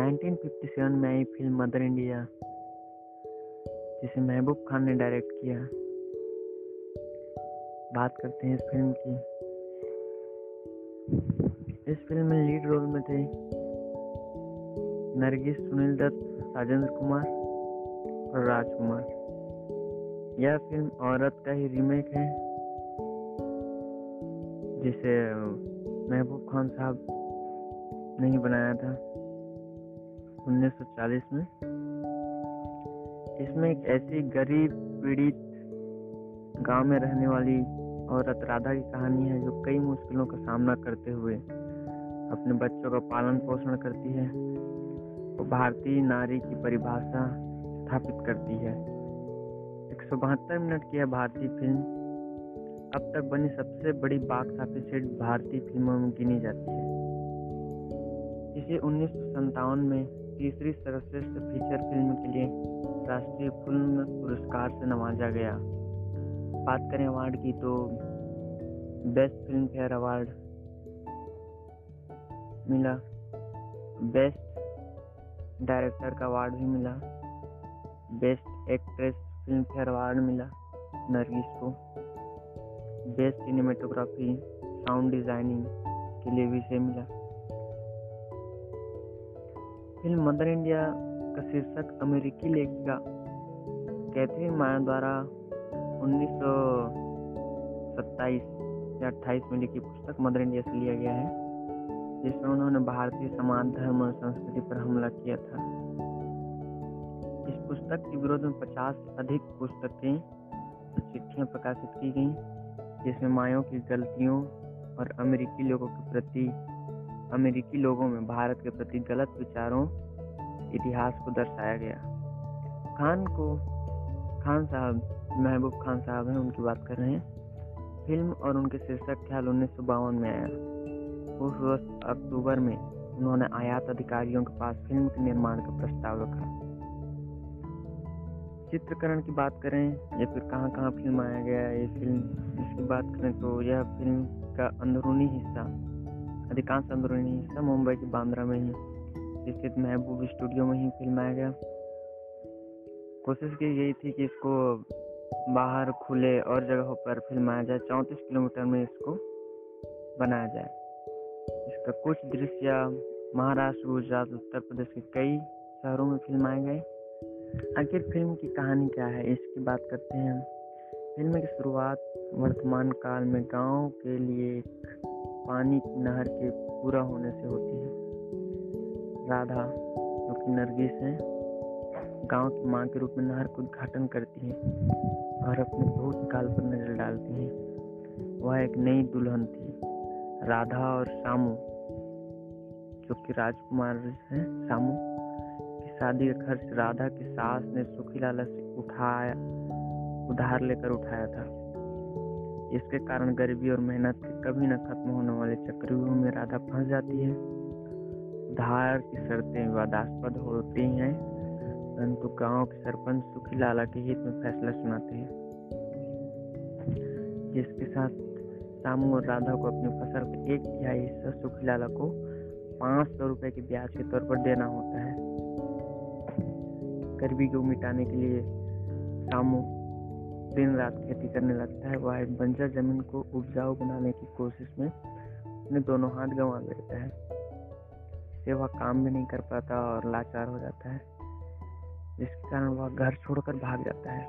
1957 में आई film mother India, जिसे महबूब खान ने डायरेक्ट किया। बात करते हैं इस फ़िल्म की। इस फ़िल्म में लीड रोल में थे नरगिस, सुनील दत्त, राजेंद्र कुमार और राजकुमार। यह फ़िल्म औरत का ही रीमेक है, जिसे महबूब खान साहब ने ही बनाया था। 1940 में। इसमें एक ऐसी गरीब, पीड़ित गाँव में रहने वाली औरत राधा की कहानी है, जो कई मुश्किलों का सामना करते हुए अपने बच्चों का पालन पोषण करती है वो भारतीय नारी की परिभाषा स्थापित करती है। एक सौ बहत्तर मिनट की है भारतीय फ़िल्म। अब तक बनी सबसे बड़ी बॉक्स ऑफ़िस हिट भारतीय फ़िल्मों में गिनी जाती है। इसे उन्नीस सौ सतावन में तीसरी सर्वश्रेष्ठ फीचर फ़िल्म के लिए राष्ट्रीय फ़िल्म पुरस्कार से नवाजा गया। बात करें अवार्ड की तो बेस्ट फ़िल्म फेयर अवार्ड मिला। बेस्ट डायरेक्टर का अवार्ड भी मिला। Best actress Filmfare award मिला नरगिस को। बेस्ट सिनेमेटोग्राफी साउंड डिज़ाइनिंग के लिए भी इसे मिला। फ़िल्म मदर इंडिया का शीर्षक अमेरिकी लेखिका कैथरीन माया द्वारा उन्नीस या अट्ठाईस में लिखी पुस्तक मदर इंडिया से लिया गया है, जिसमें उन्होंने भारतीय समाज, धर्म और संस्कृति पर हमला किया था। इस पुस्तक के विरोध में पचास से अधिक पुस्तकें चिट्ठियाँ प्रकाशित की गई, जिसमें मायों की गलतियों और अमेरिकी लोगों के प्रति अमेरिकी लोगों में भारत के प्रति गलत विचारों, इतिहास को दर्शाया गया। खान को, खान साहब, महबूब खान साहब हैं, उनकी बात कर रहे हैं। फ़िल्म और उनके शीर्षक ख्याल उन्नीस सौ बावन में आया। उस वर्ष अक्टूबर में उन्होंने आयात अधिकारियों के पास फ़िल्म के निर्माण का प्रस्ताव रखा। चित्रकरण की बात करें, या फिर कहाँ कहाँ फ़िल्म आया गया, ये फ़िल्म, इसकी बात करें तो यह फ़िल्म का अंदरूनी हिस्सा अधिकांश अंदरूनी हिस्सा मुंबई के बांद्रा में ही स्थित महबूब स्टूडियो में ही फिल्माया गया। कोशिश की गई थी कि इसको बाहर खुले और जगहों पर फिल्माया जाए, चौंतीस किलोमीटर में इसको बनाया जाए। इसका कुछ दृश्य महाराष्ट्र, गुजरात, उत्तर प्रदेश के कई शहरों में फिल्माए गए आखिर फ़िल्म की कहानी क्या है, इसकी बात करते हैं फ़िल्म की शुरुआत वर्तमान काल में गाँव के लिए एक पानी की नहर के पूरा होने से होती है। राधा, जो कि नरगिस है, गाँव की माँ के रूप में नहर का उद्घाटन करती है और अपने भूतकाल पर नज़र डालती है। वह एक नई दुल्हन थी, राधा और शामू जो कि राजकुमार है शामू की शादी का खर्च राधा की सास ने सुखी लाला से उठाया, उधार लेकर उठाया था। इसके कारण गरीबी और मेहनत के कभी न खत्म होने वाले चक्रव्यूह में राधा फंस जाती है। धार की शर्तें विवादास्पद होती हैं, परंतु गाँव के सरपंच सुखी लाला के हित में फैसला सुनाते हैं। जिसके साथ सामू और राधा को अपनी फ़सल का एक तिहाई हिस्सा सुखी लाला को पाँच सौ रुपये के ब्याज के तौर पर देना होता है। गरीबी को मिटाने के लिए सामू दिन रात खेती करने लगता है, वह एक बंजर ज़मीन को उपजाऊ बनाने की कोशिश में अपने दोनों हाथ गंवा देता है। इससे वह काम भी नहीं कर पाता और लाचार हो जाता है, जिसके कारण वह घर छोड़कर भाग जाता है।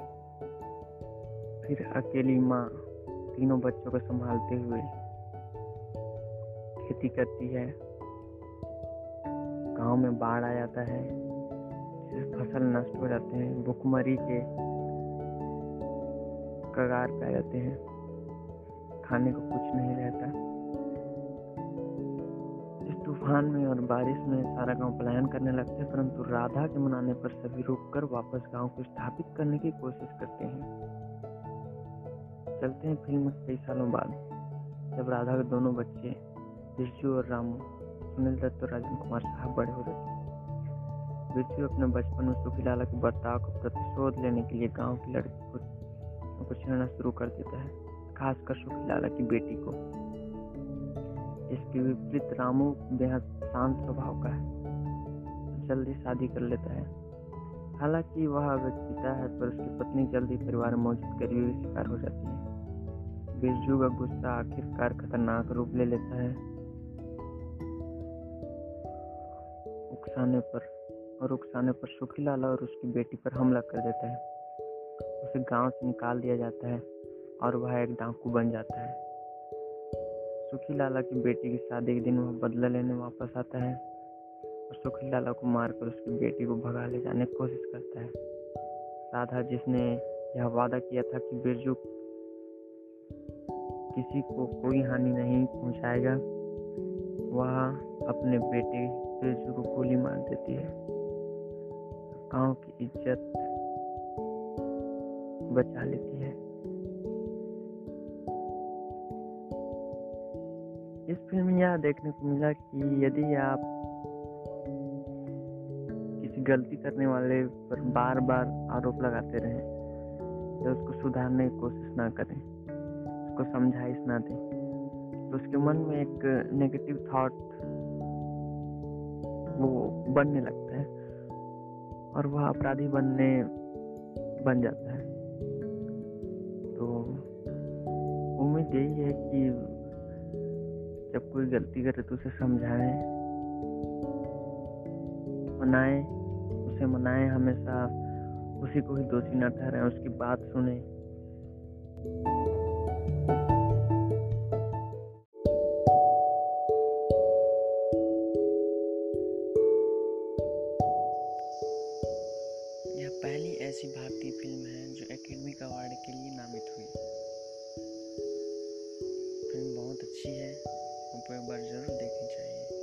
फिर अकेली माँ तीनों बच्चों को संभालते हुए खेती करती है। गाँव में बाढ़ आ जाता है फ़सल नष्ट हो जाते हैं। भुखमरी के कगार पे आ जाते हैं। खाने को कुछ नहीं रहता। इस तूफ़ान में और बारिश में सारा गाँव पलायन करने लगते हैं, परंतु राधा के मनाने पर सभी रुककर वापस गाँव को स्थापित करने की कोशिश करते हैं। चलते हैं फ़िल्म कई सालों बाद, जब राधा के दोनों बच्चे, बिरजू और रामू, सुनील दत्त और राजन कुमार साहब बड़े हो जाते हैं। बिरजू अपने बचपन में सुखी लाला के बर्ताव को प्रतिशोध लेने के लिए गाँव की लड़की को को छेड़ना शुरू कर देता है, खासकर सुखी लाला की बेटी को। इसके विपरीत रामू बेहद शांत स्वभाव का है, जल्दी शादी कर लेता है। हालाँकि वह व्यक्तिता है, पर उसकी पत्नी जल्दी परिवार में मौजूद गरीबी का शिकार हो जाती है। बिरजू का गुस्सा आखिरकार खतरनाक रूप ले लेता है। उकसाने पर और उकसाने पर सुखी लाला और उसकी बेटी पर हमला कर देता है। उसे गाँव से निकाल दिया जाता है और वह एक डाकू बन जाता है। सुखी लाला की बेटी की शादी के दिन वह बदला लेने वापस आता है और सुखी लाला को मारकर उसकी बेटी को भगा ले जाने की कोशिश करता है। राधा जिसने यह वादा किया था कि बिरजू किसी को कोई हानि नहीं पहुंचाएगा, वह अपने बेटे बिरजू को गोली मार देती है। गाँव की इज़्ज़त बचा लेती है। इस फ़िल्म में यह देखने को मिला कि यदि आप किसी गलती करने वाले पर बार बार आरोप लगाते रहें या उसको सुधारने की कोशिश ना करें, उसको समझाइश ना दें तो उसके मन में एक नेगेटिव थॉट वो बनने लगता है और वह अपराधी बनने, बन जाता है। उम्मीद यही है कि जब कोई गलती करे तो उसे समझाएँ, मनाएँ, उसे मनाएँ हमेशा। उसी को ही दोषी न ठहराएँ, उसकी बात सुने। यह पहली ऐसी भारतीय फ़िल्म है जो एकेडमी अवार्ड के लिए नामित हुई। बहुत अच्छी है आपको एक बार ज़रूर देखनी चाहिए।